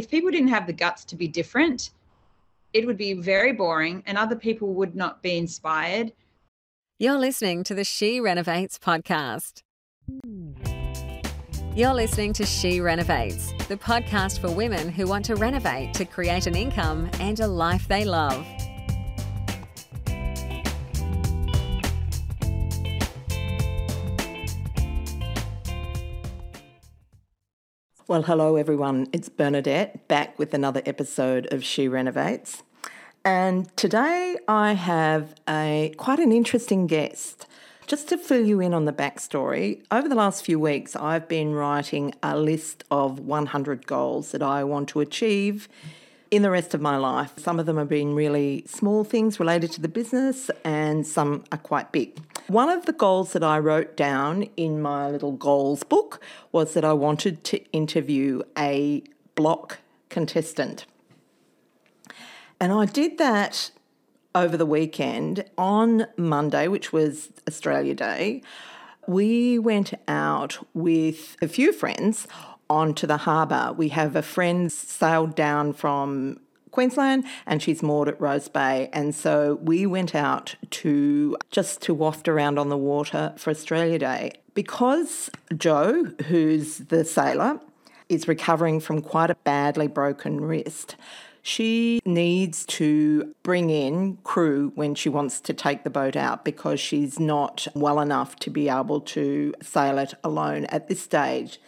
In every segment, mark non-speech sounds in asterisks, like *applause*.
if people didn't have the guts to be different, it would be very boring and other people would not be inspired. You're listening to the She Renovates podcast. You're listening to She Renovates, the podcast for women who want to renovate to create an income and a life they love. Well, hello everyone. It's Bernadette back with another episode of She Renovates. And today I have a quite an interesting guest. Just to fill you in on the backstory, over the last few weeks I've been writing a list of 100 goals that I want to achieve in the rest of my life. Some of them have been really small things related to the business, and some are quite big. One of the goals that I wrote down in my little goals book was that I wanted to interview a block contestant. And I did that over the weekend on Monday, which was Australia Day. We went out with a few friends onto the harbour. We have a friend sailed down from Queensland and she's moored at Rose Bay. And so we went out to just to waft around on the water for Australia Day. Because Joe, who's the sailor, is recovering from quite a badly broken wrist, she needs to bring in crew when she wants to take the boat out because she's not well enough to be able to sail it alone at this stage.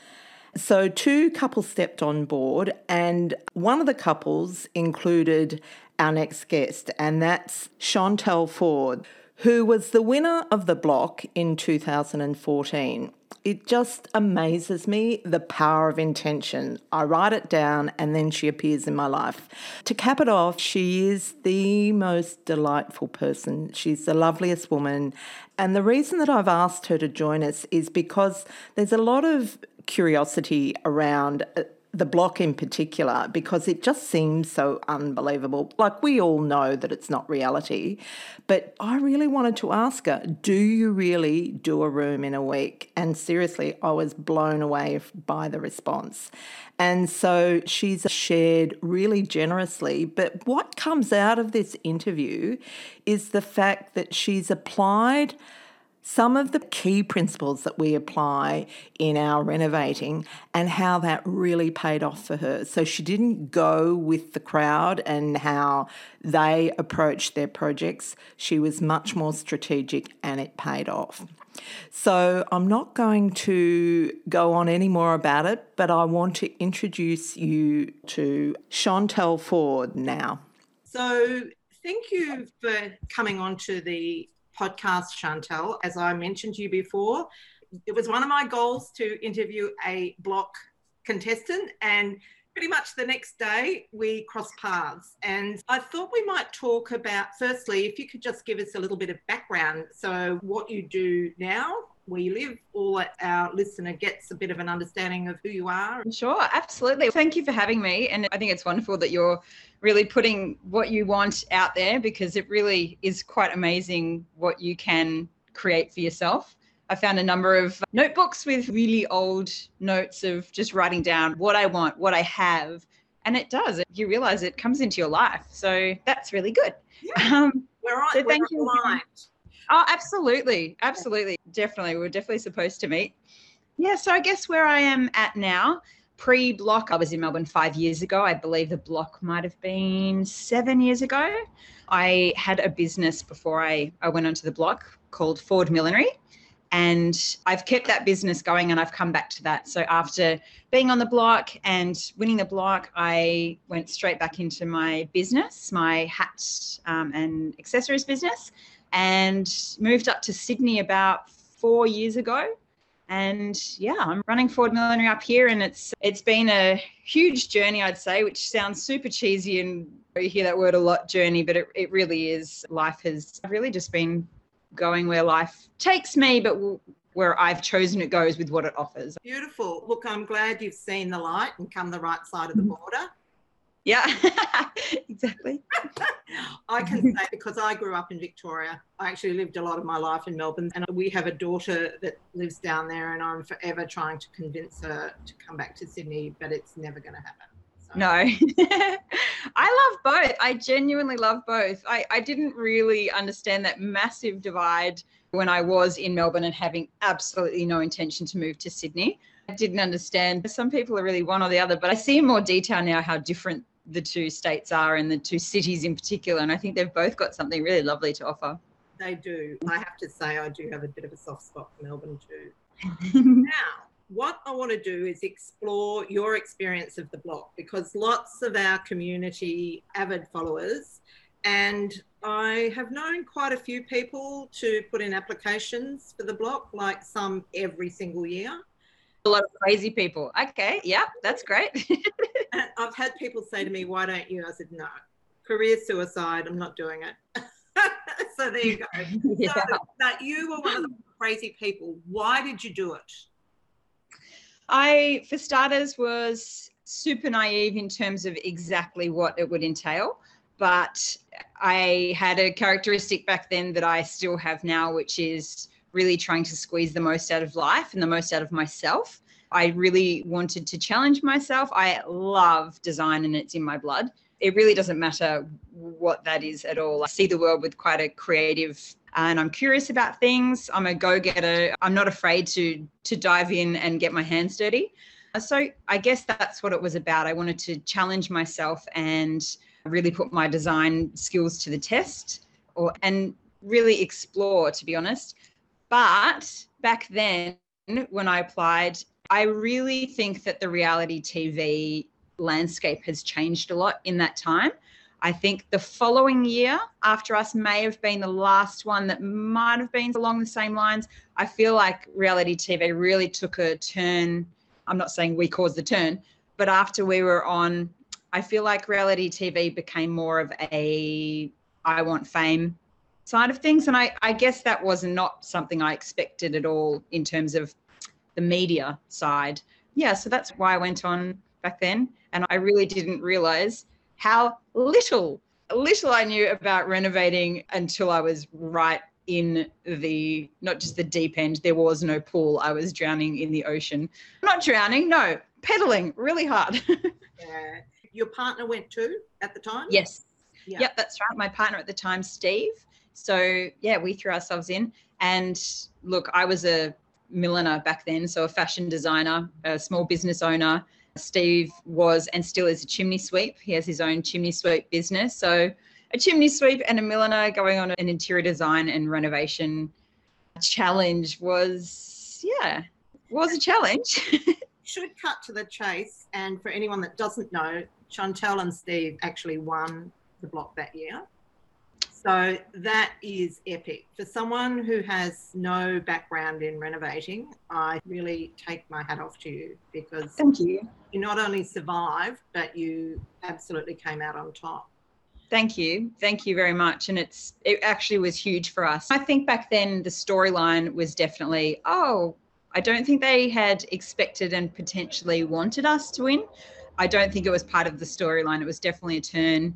So, two couples stepped on board, and one of the couples included our next guest, and that's Chantel Ford, who was the winner of the block in 2014. It just amazes me the power of intention. I write it down and then she appears in my life. To cap it off, she is the most delightful person. She's the loveliest woman. And the reason that I've asked her to join us is because there's a lot of curiosity around uh, the block in particular because it just seems so unbelievable. Like we all know that it's not reality, but I really wanted to ask her, do you really do a room in a week? And seriously, I was blown away by the response. And so she's shared really generously. But what comes out of this interview is the fact that she's applied some of the key principles that we apply in our renovating and how that really paid off for her. So she didn't go with the crowd and how they approached their projects. She was much more strategic and it paid off. So I'm not going to go on any more about it, but I want to introduce you to Chantel Ford now. So thank you for coming on to the podcast, Chantel. As I mentioned to you before, it was one of my goals to interview a block contestant and pretty much the next day we crossed paths and i thought we might talk about firstly if you could just give us a little bit of background so what you do now where you live, all our listener gets a bit of an understanding of who you are. Sure, absolutely. Thank you for having me. And I think it's wonderful that you're really putting what you want out there because it really is quite amazing what you can create for yourself. I found a number of notebooks with really old notes of just writing down what I want, what I have. And it does. You realize it comes into your life. So that's really good. Yeah. Um, we're on, so thank you. Aligned. Oh, absolutely. Absolutely. Definitely. We are definitely supposed to meet. Yeah. So I guess where I am at now, pre block, I was in Melbourne five years ago. I believe the block might have been seven years ago. I had a business before I, I went onto the block called Ford Millinery. And I've kept that business going and I've come back to that. So after being on the block and winning the block, I went straight back into my business, my hat um, and accessories business and moved up to Sydney about four years ago. And yeah, I'm running Ford Millinery up here, and it's it's been a huge journey, I'd say, which sounds super cheesy, and you hear that word a lot, journey, but it, it really is. Life has really just been going where life takes me, but where I've chosen it goes with what it offers. Beautiful. Look, I'm glad you've seen the light and come the right side of the mm-hmm. border. Yeah, *laughs* exactly. I can *laughs* say because I grew up in Victoria. I actually lived a lot of my life in Melbourne, and we have a daughter that lives down there, and I'm forever trying to convince her to come back to Sydney, but it's never going to happen. No. *laughs* I love both. I genuinely love both. I, I didn't really understand that massive divide when I was in Melbourne and having absolutely no intention to move to Sydney. I didn't understand. Some people are really one or the other, but I see in more detail now how different the two states are and the two cities in particular. And I think they've both got something really lovely to offer. They do. I have to say, I do have a bit of a soft spot for Melbourne too. *laughs* now, what I want to do is explore your experience of the block because lots of our community avid followers and I have known quite a few people to put in applications for the block, like some every single year. A lot of crazy people. Okay, yeah, that's great. *laughs* I've had people say to me, Why don't you? I said, No, career suicide, I'm not doing it. *laughs* so there you go. *laughs* yeah. So that you were one of the crazy people. Why did you do it? I, for starters, was super naive in terms of exactly what it would entail. But I had a characteristic back then that I still have now, which is really trying to squeeze the most out of life and the most out of myself. I really wanted to challenge myself. I love design and it's in my blood. It really doesn't matter what that is at all. I see the world with quite a creative and I'm curious about things. I'm a go-getter. I'm not afraid to to dive in and get my hands dirty. So I guess that's what it was about. I wanted to challenge myself and really put my design skills to the test or and really explore to be honest. But back then when I applied, I really think that the reality TV landscape has changed a lot in that time. I think the following year after us may have been the last one that might have been along the same lines. I feel like reality TV really took a turn. I'm not saying we caused the turn, but after we were on, I feel like reality TV became more of a I want fame side of things. And I, I guess that was not something I expected at all in terms of the media side. Yeah, so that's why I went on back then. And I really didn't realize how little, little I knew about renovating until I was right in the not just the deep end there was no pool i was drowning in the ocean not drowning no pedaling really hard *laughs* yeah your partner went too at the time yes yeah. yep that's right my partner at the time steve so yeah we threw ourselves in and look i was a milliner back then so a fashion designer a small business owner Steve was and still is a chimney sweep. He has his own chimney sweep business. So, a chimney sweep and a milliner going on an interior design and renovation challenge was, yeah, was a challenge. *laughs* Should cut to the chase. And for anyone that doesn't know, Chantel and Steve actually won the block that year. So that is epic. For someone who has no background in renovating, I really take my hat off to you because thank you. You not only survived, but you absolutely came out on top. Thank you. Thank you very much. And it's it actually was huge for us. I think back then the storyline was definitely, oh, I don't think they had expected and potentially wanted us to win. I don't think it was part of the storyline. It was definitely a turn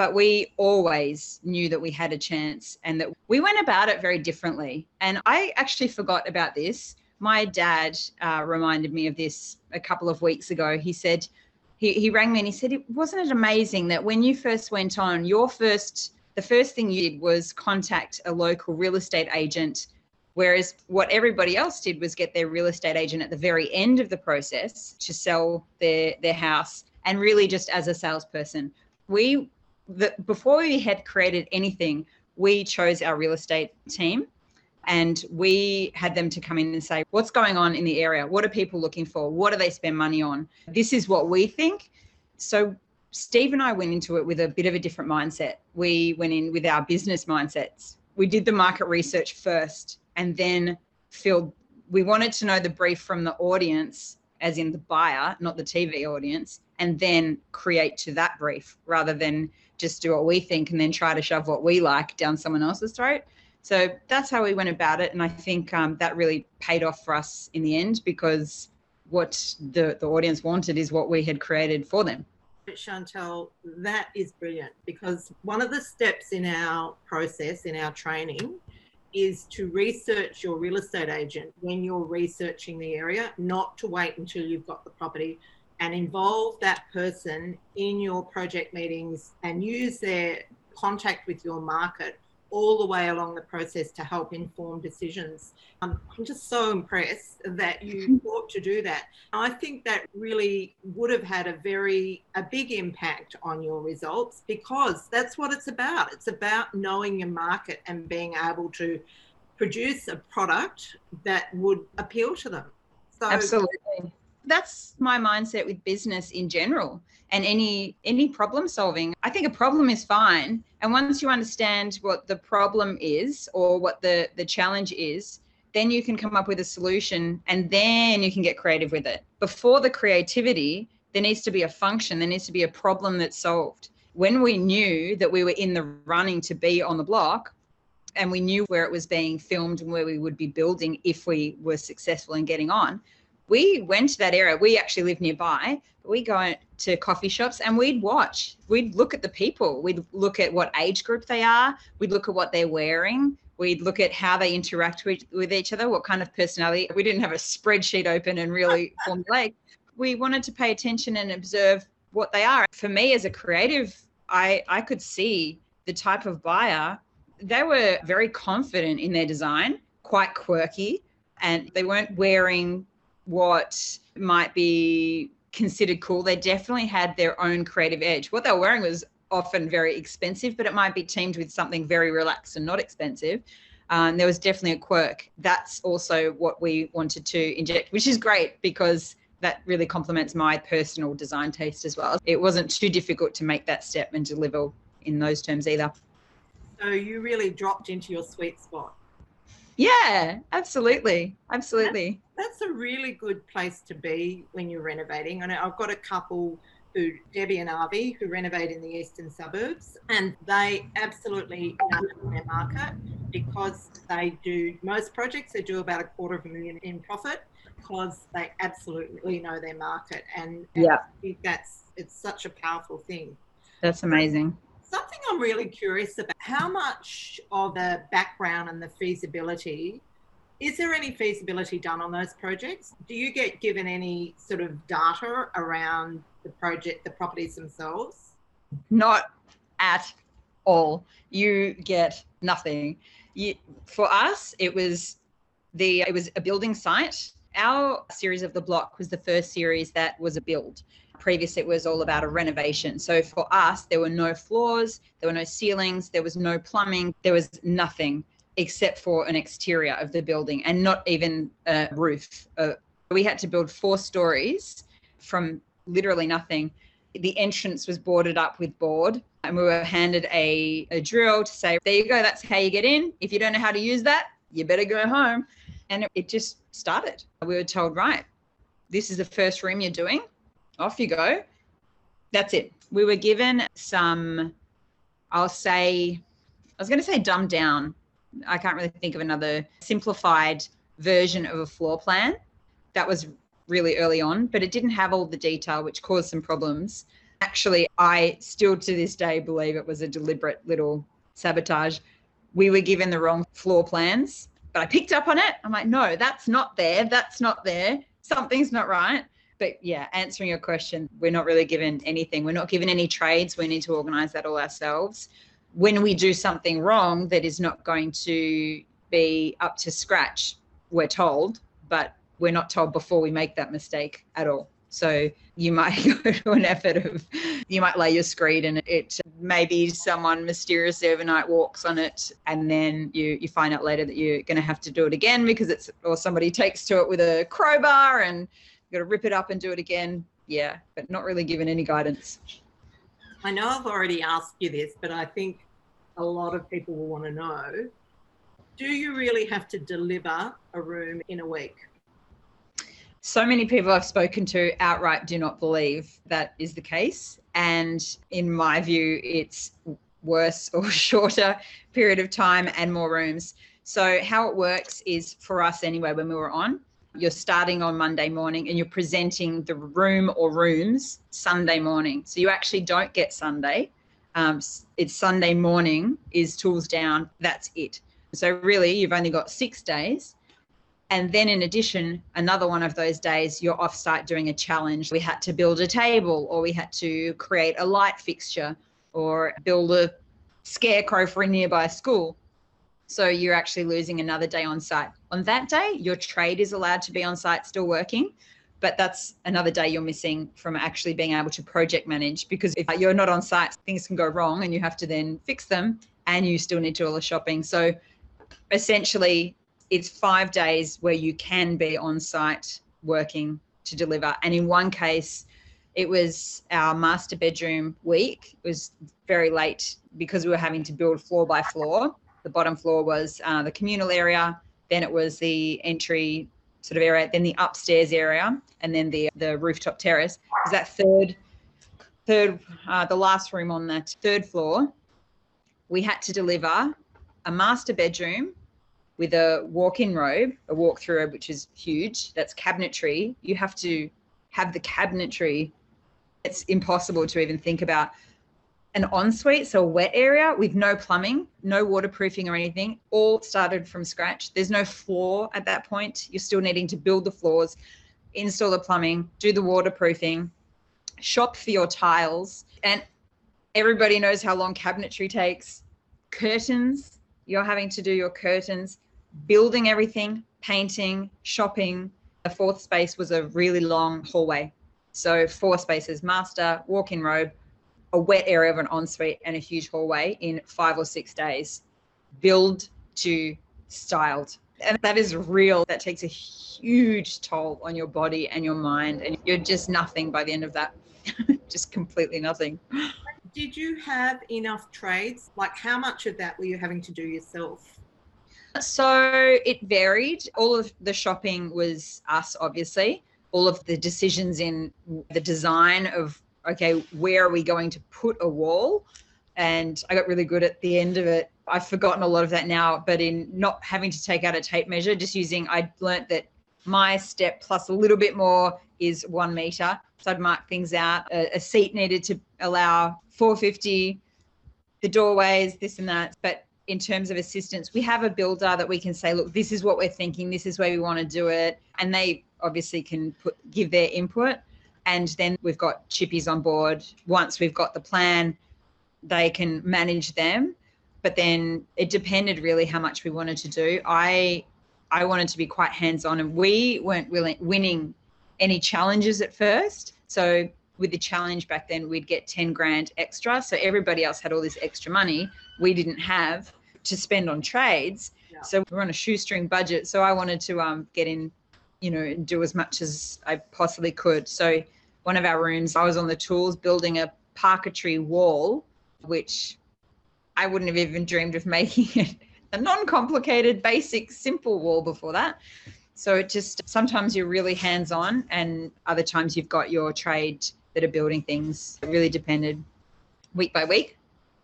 but we always knew that we had a chance and that we went about it very differently. And I actually forgot about this. My dad uh, reminded me of this a couple of weeks ago. He said, he, he rang me and he said, wasn't it amazing that when you first went on, your first, the first thing you did was contact a local real estate agent Whereas what everybody else did was get their real estate agent at the very end of the process to sell their their house and really just as a salesperson. We before we had created anything, we chose our real estate team and we had them to come in and say, What's going on in the area? What are people looking for? What do they spend money on? This is what we think. So, Steve and I went into it with a bit of a different mindset. We went in with our business mindsets. We did the market research first and then filled, we wanted to know the brief from the audience, as in the buyer, not the TV audience, and then create to that brief rather than just do what we think and then try to shove what we like down someone else's throat. So that's how we went about it. And I think um, that really paid off for us in the end because what the, the audience wanted is what we had created for them. Chantel, that is brilliant because one of the steps in our process, in our training, is to research your real estate agent when you're researching the area, not to wait until you've got the property and involve that person in your project meetings and use their contact with your market all the way along the process to help inform decisions. Um, I'm just so impressed that you *laughs* thought to do that. I think that really would have had a very a big impact on your results because that's what it's about. It's about knowing your market and being able to produce a product that would appeal to them. So Absolutely. That's my mindset with business in general and any any problem solving. I think a problem is fine and once you understand what the problem is or what the the challenge is, then you can come up with a solution and then you can get creative with it. Before the creativity, there needs to be a function, there needs to be a problem that's solved. When we knew that we were in the running to be on the block, and we knew where it was being filmed and where we would be building if we were successful in getting on. We went to that area. We actually live nearby. But we go to coffee shops and we'd watch. We'd look at the people. We'd look at what age group they are. We'd look at what they're wearing. We'd look at how they interact with, with each other, what kind of personality. We didn't have a spreadsheet open and really *laughs* formulate. We wanted to pay attention and observe what they are. For me as a creative, I, I could see the type of buyer they were very confident in their design, quite quirky, and they weren't wearing what might be considered cool. They definitely had their own creative edge. What they were wearing was often very expensive, but it might be teamed with something very relaxed and not expensive. Um, there was definitely a quirk. That's also what we wanted to inject, which is great because that really complements my personal design taste as well. It wasn't too difficult to make that step and deliver in those terms either. So you really dropped into your sweet spot. Yeah, absolutely. Absolutely. That's, that's a really good place to be when you're renovating. And I've got a couple who Debbie and Avi who renovate in the eastern suburbs and they absolutely know their market because they do most projects they do about a quarter of a million in profit because they absolutely know their market and, and yeah. I think that's it's such a powerful thing. That's amazing. Something I'm really curious about how much of the background and the feasibility is there any feasibility done on those projects? Do you get given any sort of data around the project, the properties themselves? Not at all. You get nothing. You, for us, it was the it was a building site. Our series of the block was the first series that was a build. Previously, it was all about a renovation. So for us, there were no floors, there were no ceilings, there was no plumbing, there was nothing except for an exterior of the building and not even a roof. Uh, we had to build four stories from literally nothing. The entrance was boarded up with board, and we were handed a, a drill to say, There you go, that's how you get in. If you don't know how to use that, you better go home. And it, just started. We were told, Right, this is the first room you're doing off you go. That's it. We were given some, I'll say, I was going to say dumbed down. I can't really think of another simplified version of a floor plan. That was really early on, but it didn't have all the detail, which caused some problems. Actually, I still to this day believe it was a deliberate little sabotage. We were given the wrong floor plans, but I picked up on it. I'm like, no, that's not there. That's not there. Something's not right but yeah, answering your question, we're not really given anything. We're not given any trades. We need to organize that all ourselves. When we do something wrong that is not going to be up to scratch, we're told, but we're not told before we make that mistake at all. So you might *laughs* go to an effort of, you might lay your screed and it maybe someone mysteriously overnight walks on it, and then you you find out later that you're going to have to do it again because it's or somebody takes to it with a crowbar and you've got to rip it up and do it again. Yeah, but not really given any guidance. I know I've already asked you this, but I think a lot of people will want to know do you really have to deliver a room in a week? So many people I've spoken to outright do not believe that is the case. And in my view, it's worse or *laughs* shorter period of time and more rooms. So, how it works is for us anyway, when we were on, you're starting on Monday morning and you're presenting the room or rooms Sunday morning. So you actually don't get Sunday. Um, it's Sunday morning is tools down. That's it. So really, you've only got six days. And then, in addition, another one of those days, you're off site doing a challenge. We had to build a table, or we had to create a light fixture, or build a scarecrow for a nearby school. So you're actually losing another day on site. On that day, your trade is allowed to be on site still working, but that's another day you're missing from actually being able to project manage because if you're not on site, things can go wrong and you have to then fix them and you still need to do all the shopping. So essentially, it's five days where you can be on site working to deliver. And in one case, it was our master bedroom week. It was very late because we were having to build floor by floor. The bottom floor was uh, the communal area, then it was the entry sort of area, then the upstairs area, and then the the rooftop terrace. Is that third, third, uh, the last room on that third floor? We had to deliver a master bedroom with a walk-in robe, a walk-through robe, which is huge. That's cabinetry. You have to have the cabinetry. It's impossible to even think about an ensuite, so a wet area with no plumbing, no waterproofing or anything, all started from scratch. There's no floor at that point. You're still needing to build the floors, install the plumbing, do the waterproofing, shop for your tiles. And everybody knows how long cabinetry takes. Curtains, you're having to do your curtains, building everything, painting, shopping. The fourth space was a really long hallway. So, four spaces master, walk in robe, a wet area of an ensuite and a huge hallway in five or six days, build to styled. And that is real. That takes a huge toll on your body and your mind. And you're just nothing by the end of that, *laughs* just completely nothing. Did you have enough trades? Like, how much of that were you having to do yourself? So it varied. All of the shopping was us, obviously. All of the decisions in the design of okay, where are we going to put a wall? And I got really good at the end of it. I've forgotten a lot of that now, but in not having to take out a tape measure, just using, I learnt that my step plus a little bit more is one meter. So I'd mark things out. A, a seat needed to allow 450, the doorways, this and that. But in terms of assistance, we have a builder that we can say, look, this is what we're thinking, this is where we want to do it. And they obviously can put give their input. And then we've got chippies on board. Once we've got the plan, they can manage them. But then it depended really how much we wanted to do. I I wanted to be quite hands on, and we weren't willing, winning any challenges at first. So with the challenge back then, we'd get 10 grand extra. So everybody else had all this extra money we didn't have to spend on trades. Yeah. So we are on a shoestring budget. So I wanted to um, get in, you know, do as much as I possibly could. So one of our rooms, I was on the tools building a parquetry wall, which I wouldn't have even dreamed of *laughs* making it a non-complicated, basic, simple wall before that. So it just sometimes you're really hands-on, and other times you've got your trade that are building things. It really depended week by week.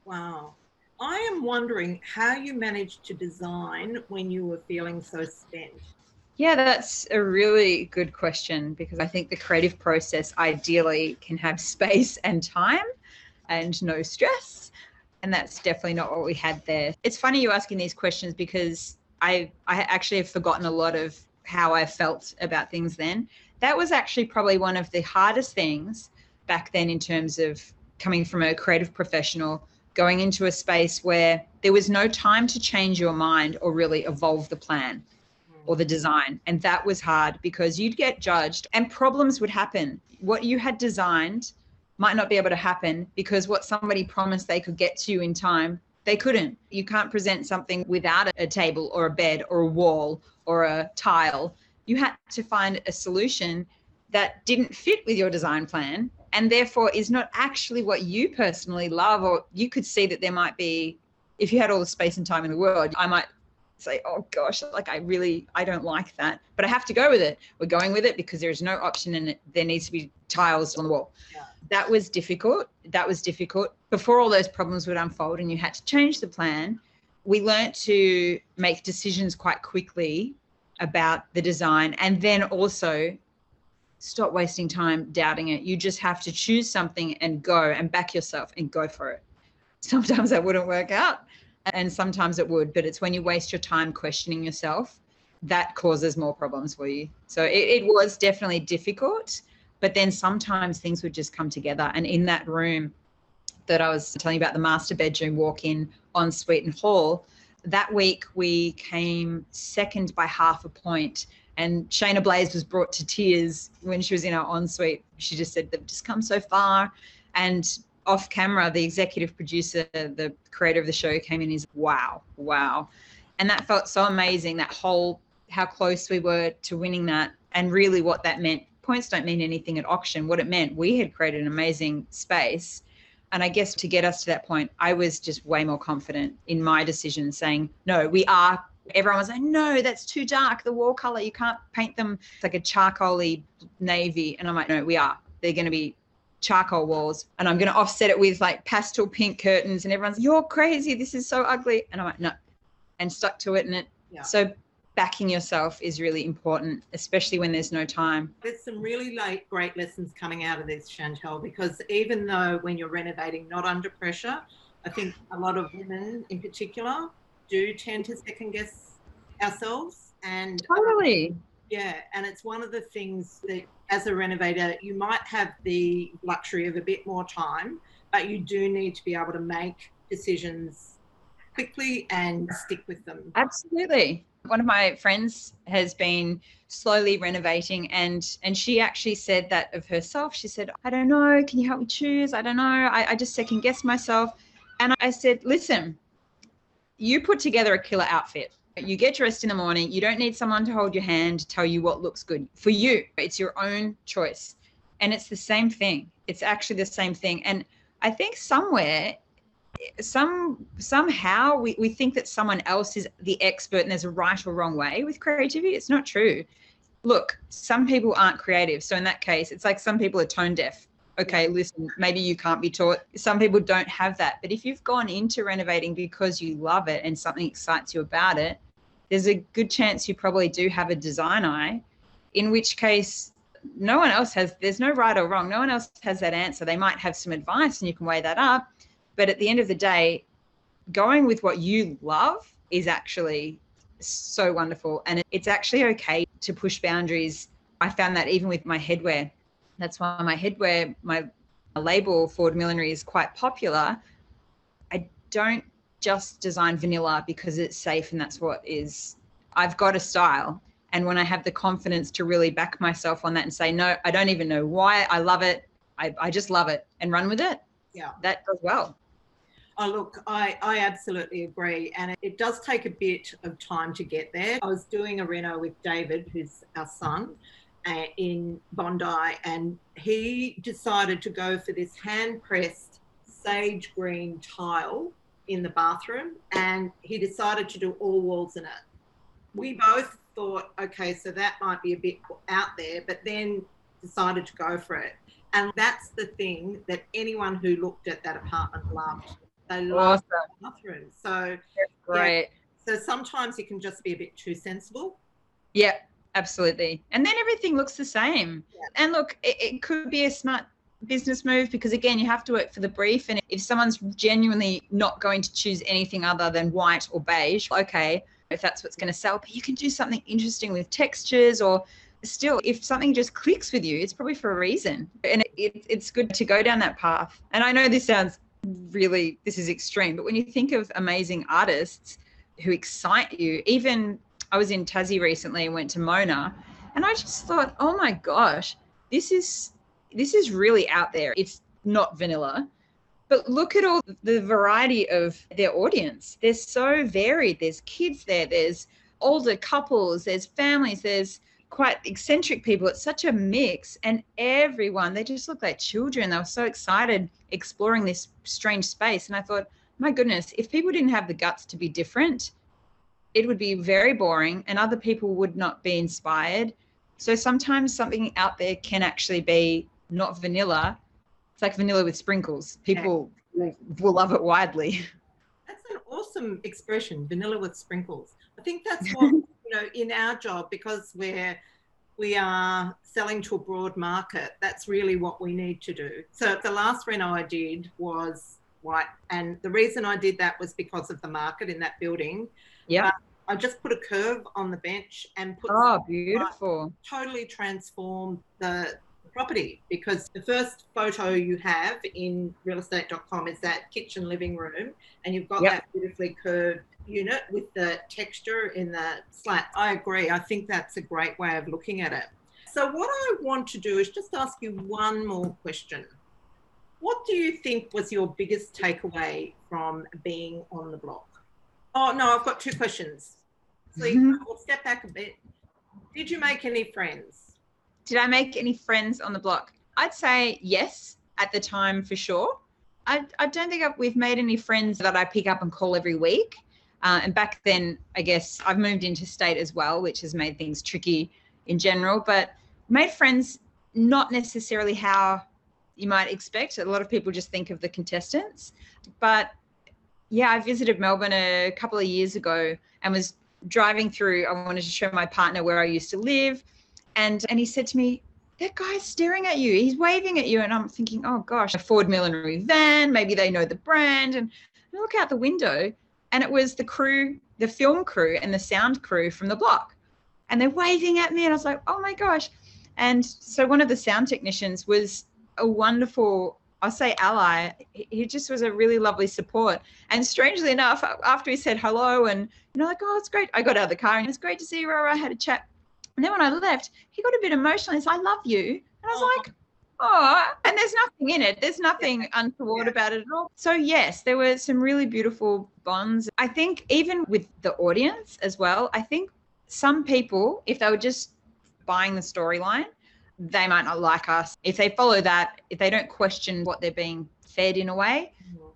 Wow. I am wondering how you managed to design when you were feeling so spent. Yeah, that's a really good question because I think the creative process ideally can have *laughs* space and time and no stress. And that's definitely not what we had there. It's funny you asking these questions because I I actually have forgotten a lot of how I felt about things then. That was actually probably one of the hardest things back then in terms of coming from a creative professional going into a space where there was no time to change your mind or really evolve the plan or the design. And that was hard because you'd get judged and problems would happen. What you had designed might not be able to happen because what somebody promised they could get to you in time, they couldn't. You can't present something without a table or a bed or a wall or a tile. You had to find a solution that didn't fit with your design plan and therefore is not actually what you personally love or you could see that there might be if you had all the space and time in the world i might say, oh gosh, like I really, I don't like that, but I have to go with it. We're going with it because there's no option and there needs to be tiles on the wall. Yeah. That was difficult. That was difficult. Before all those problems would unfold and you had to change the plan, we learned to make decisions quite quickly about the design and then also stop wasting time doubting it. You just have to choose something and go and back yourself and go for it. *laughs* Sometimes that wouldn't work out and sometimes it would but it's when you waste your time questioning yourself that causes more problems for you. So it, it was definitely difficult, but then sometimes things would just come together. And in that room that I was telling you about, the master bedroom walk in on and hall, that week we came second by half a point and Shaynna Blaze was brought to tears when she was in our ensuite. She just said they've just come so far. And off camera, the executive producer, the creator of the show came in and is wow, wow. And that felt so amazing, that whole how close we were to winning that and really what that meant. Points don't mean anything at auction. What it meant, we had created an amazing space. And I guess to get us to that point, I was just way more confident in my decision saying, no, we are everyone was like, no, that's too dark. The wall color, you can't paint them it's like a charcoaly navy. And I'm like, no, we are. They're going to be charcoal walls. And I'm going to offset it with like pastel pink curtains. And everyone's, you're crazy. This is so ugly. And I'm like, no. And stuck to it. And it, yeah. so backing yourself is really important, especially when there's no time. There's some really late, great lessons coming out of this, Chantel, because even though when you're renovating, not under pressure, I think a lot of women in particular do tend to second guess ourselves and um, totally. um, yeah and it's one of the things that as a renovator you might have the luxury of a bit more time but you do need to be able to make decisions quickly and stick with them. Absolutely one of my friends has been slowly renovating and and she actually said that of herself she said i don't know can you help me choose i don't know i, I just second guess myself and i said listen you put together a killer outfit. You get dressed in the morning. You don't need someone to hold your hand, tell you what looks good for you. It's your own choice. And it's the same thing. It's actually the same thing. And I think somewhere, some somehow we, we think that someone else is the expert and there's a right or wrong way with creativity. It's not true. Look, some people aren't creative. So in that case, it's like some people are tone deaf okay, listen, maybe you can't be taught. Some people don't have that. But if you've gone into renovating because you love it and something excites you about it, there's a good chance you probably do have a design eye, in which case, no one else has, there's no right or wrong. No one else has that answer. They might have some advice and you can weigh that up. But at the end of the day, going with what you love is actually so wonderful. And it's actually okay to push boundaries. I found that even with my headwear that's why my headwear, my label Ford Millinery is quite popular. I don't just design vanilla because it's safe and that's what is. I've got a style. And when I have the confidence to really back myself on that and say, no, I don't even know why, I love it. I, I just love it and run with it. Yeah. That does well. Oh, look, I, I absolutely agree. And it, it, does take a bit of time to get there. I was doing a reno with David, who's our son, uh, in Bondi, and he decided to go for this hand pressed sage green tile in the bathroom, and he decided to do all walls in it. We both thought, okay, so that might be a bit out there, but then decided to go for it. And that's the thing that anyone who looked at that apartment loved. They loved awesome. bathroom. So great. Yeah, so sometimes it can just be a bit too sensible. Yeah, absolutely. And then everything looks the same. Yeah. And look, it, it could be a smart business move because again you have to work for the brief and if someone's genuinely not going to choose anything other than white or beige okay if that's what's going to sell but you can do something interesting with textures or still if something just clicks with you it's probably for a reason and it, it, it's good to go down that path and i know this sounds really this is extreme but when you think of amazing artists who excite you even I was in Tassie recently and went to Mona, and I just thought, oh my gosh, this is this is really out there. It's not vanilla, but look at all the variety of their audience. They're so varied. There's kids there. There's older couples. There's families. There's quite eccentric people. It's such a mix, and everyone they just look like children. They were so excited exploring this strange space, and I thought, my goodness, if people didn't have the guts to be different it would be very boring and other people would not be inspired. So sometimes something out there can actually be not vanilla. It's like vanilla with sprinkles. People yeah. will love it widely. That's an awesome expression, vanilla with sprinkles. I think that's *laughs* what, you know, in our job, because we're we are selling to a broad market, that's really what we need to do. So the last reno I did was white. And the reason I did that was because of the market in that building. Yeah. Uh, I just put a curve on the bench and put. Oh, beautiful! Totally transformed the property because the first photo you have in realestate.com is that kitchen living room, and you've got yep. that beautifully curved unit with the texture in the slat. I agree. I think that's a great way of looking at it. So, what I want to do is just ask you one more question. What do you think was your biggest takeaway from being on the block? Oh, no, I've got two questions. So, mm-hmm. we'll step back a bit. Did you make any friends? Did I make any friends on the block? I'd say yes at the time for sure. I, I don't think I've, we've made any friends that I pick up and call every week. Uh, and back then, I guess I've moved into state as well, which has made things tricky in general. But made friends not necessarily how you might expect. A lot of people just think of the contestants. But yeah, I visited Melbourne a couple of years ago and was driving through. I wanted to show my partner where I used to live and and he said to me, that guy's staring at you. He's waving at you. And I'm thinking, oh gosh, a Ford millinery van. Maybe they know the brand. And I look out the window and it was the crew, the film crew and the sound crew from the block. And they're waving at me. And I was like, oh my gosh. And so one of the sound technicians was a wonderful, I'll say ally. He just was a really lovely support. And strangely enough, after he said hello and, you know, like, oh, it's great. I got out of the car and it's great to see you, Rora. I had a chat and then when I left, he got a bit emotional. He's like, I love you. And I was oh. like, oh, and there's nothing in it. There's nothing untoward about it at all. So, yes, there were some really beautiful bonds. I think even with the audience as well, I think some people, if they were just buying the storyline, they might not like us. If they follow that, if they don't question what they're being fed in a way, mm-hmm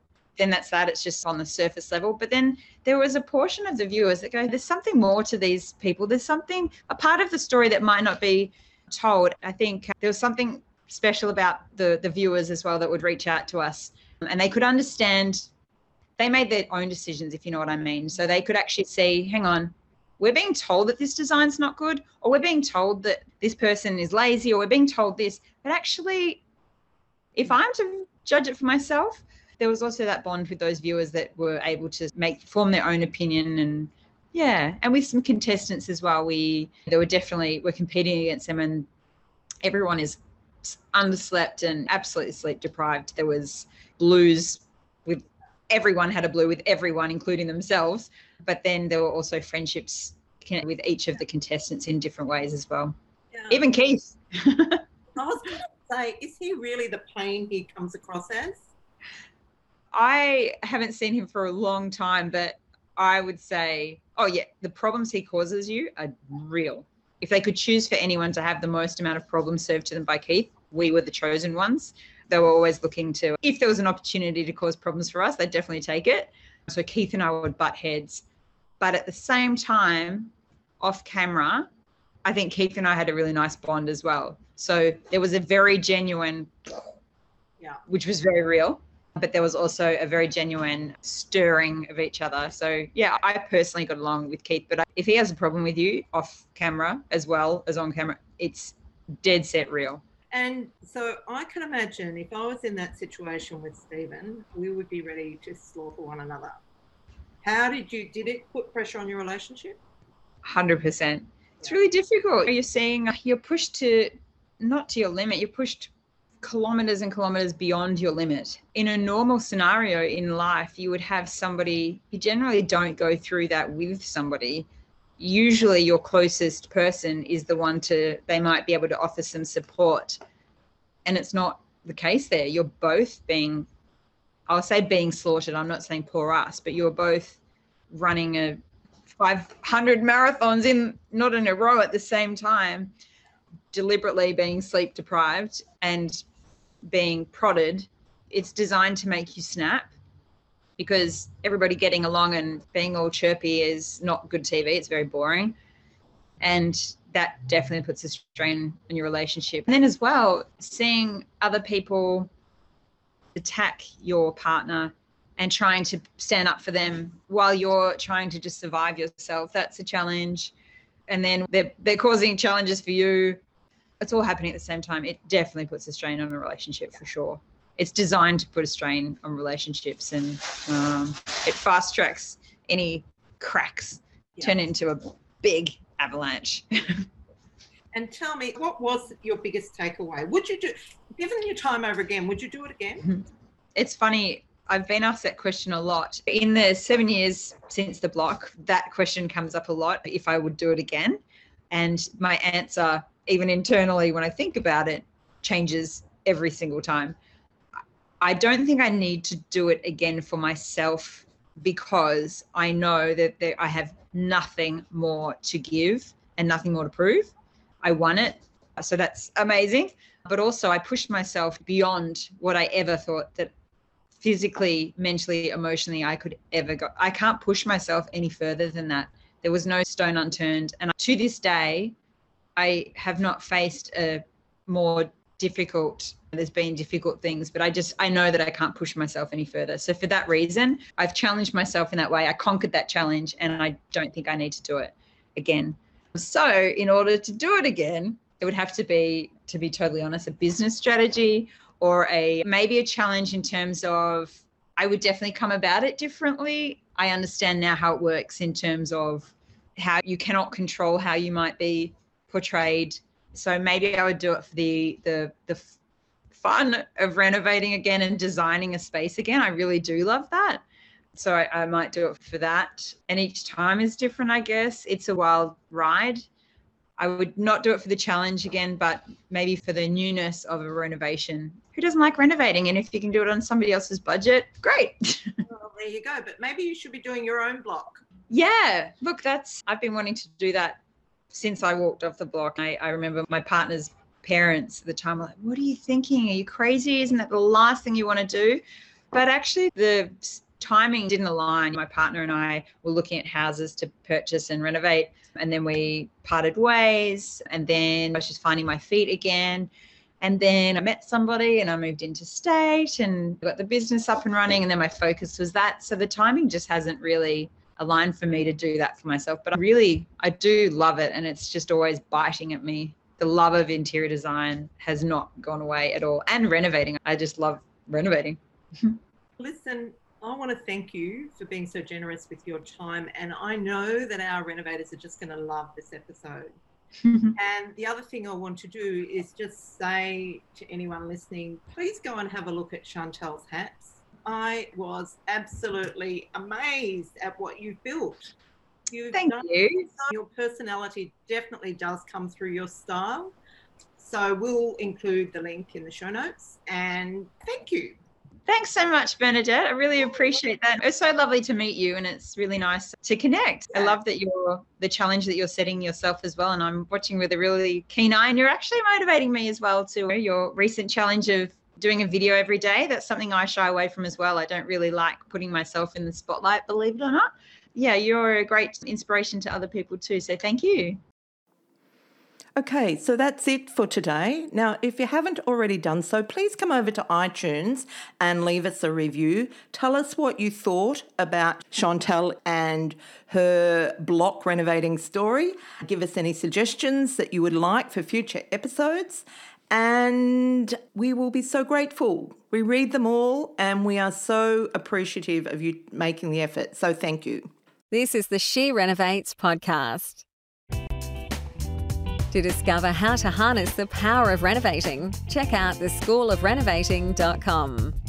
then that's that. It's just on the surface level. But then there was a portion of the viewers that go, there's something more to these people. There's something, a part of the story that might not be told. I think there was something special about the, the viewers as well that would reach out to us and they could understand. They made their own decisions, if you know what I mean. So they could actually see, hang on, we're being told that this design's not good, or we're being told that this person is lazy, or we're being told this. But actually, if I'm to judge it for myself, there was also that bond with those viewers that were able to make form their own opinion and yeah and with some contestants as well we there were definitely we're competing against them and everyone is underslept and absolutely sleep deprived. There was blues with everyone had a blue with everyone including themselves. But then there were also friendships with each of the contestants in different ways as well. Yeah. even keith. *laughs* I was going to say is he really the plane he comes across as? I haven't seen him for a long time, but I would say, oh yeah, the problems he causes you are real. If they could choose for anyone to have the most amount of problems served to them by Keith, we were the chosen ones. They were always looking to, if there was an opportunity to cause problems for us, they'd definitely take it. So Keith and I would butt heads. But at the same time, off camera, I think Keith and I had a really nice bond as well. So there was a very genuine, yeah, which was very real but there was also a very genuine stirring of each other. So, yeah, I personally got along with Keith, but if he has a problem with you off camera as well as on camera, it's dead set real. And so I can imagine if I was in that situation with Stephen, we would be ready to slaughter one another. How did you, did it put pressure on your relationship? 100%. It's really difficult. You're seeing you're pushed to, not to your limit, you're pushed kilometers and kilometers beyond your limit. In a normal scenario in life, you would have somebody, you generally don't go through that with somebody. Usually, your closest person is the one to, they might be able to offer some support. And it's not the case there. You're both being, I'll say being slaughtered. I'm not saying poor us, but you're both running a 500 marathons in, not in a row at the same time deliberately being sleep deprived and being prodded, it's designed to make you snap because everybody getting along and being all chirpy is not good TV. It's very boring. And that definitely puts a strain on your relationship. And then, as well, seeing other people attack your partner and trying to stand up for them while you're trying to just survive yourself, that's a challenge. And then they're, they're causing challenges for you it's all happening at the same time, it definitely puts a strain on a relationship for sure. It's designed to put a strain on relationships and um, it fast tracks any cracks yeah. turn into a big avalanche. *laughs* and tell me, what was your biggest takeaway? Would you do, given your time over again, would you do it again? Mm-hmm. It's funny. I've been asked that question a lot. In the seven years since the block, that question comes up a lot if I would do it again. And my answer, even internally when I think about it, changes every single time. I don't think I need to do it again for myself because I know that I have nothing more to give and nothing more to prove. I won it. So that's amazing. But also, I pushed myself beyond what I ever thought that physically, mentally, emotionally I could ever go. I can't push myself any further than that. There was no stone unturned. And to this day, I have not faced a more difficult there's been difficult things but i just i know that i can't push myself any further. So for that reason i've challenged myself in that way. I conquered that challenge and i don't think i need to do it again. So in order to do it again it would have to be to be totally honest a business strategy or a maybe a challenge in terms of i would definitely come about it differently. I understand now how it works in terms of how you cannot control how you might be portrayed so maybe I would do it for the the the fun of renovating again and designing a space again. I really do love that. So I, I might do it for that. And each time is different, I guess. It's a wild ride. I would not do it for the challenge again, but maybe for the newness of a renovation. Who doesn't like renovating? And if you can do it on somebody else's budget, great. *laughs* well, there you go. But maybe you should be doing your own block. Yeah. Look, that's, I've been wanting to do that since I walked off the block, I, I remember my partner's parents at the time were like, What are you thinking? Are you crazy? Isn't that the last thing you want to do? But actually, the timing didn't align. My partner and I were looking at houses to purchase and renovate. And then we parted ways. And then I was just finding my feet again. And then I met somebody and I moved into state and got the business up and running. And then my focus was that. So the timing just hasn't really a line for me to do that for myself. But I really, I do love it. And it's just always biting at me. The love of interior design has not gone away at all. And renovating. I just love renovating. *laughs* Listen, I want to thank you for being so generous with your time. And I know that our renovators are just going to love this episode. *laughs* and the other thing I want to do is just say to anyone listening, please go and have a look at Chantel's hats. I was absolutely amazed at what you've built. You've Thank you. Your personality definitely does come through your style. So we'll include the link in the show notes. And thank you. Thanks so much, Bernadette. I really appreciate that. It's so lovely to meet you, and it's really nice to connect. I love that you're the challenge that you're setting yourself as well, and I'm watching with a really keen eye. And you're actually motivating me as well to your recent challenge of doing a video every day. That's something I shy away from as well. I don't really like putting myself in the spotlight, believe it or not. Yeah, you're a great inspiration to other people too. So thank you. Okay, so that's it for today. Now, if you haven't already done so, please come over to iTunes and leave us a review. Tell us what you thought about Chantel and her block renovating story. Give us any suggestions that you would like for future episodes and we will be so grateful. We read them all and we are so appreciative of you making the effort. So thank you. This is the She Renovates podcast. To discover how to harness the power of renovating, check out theschoolofrenovating.com.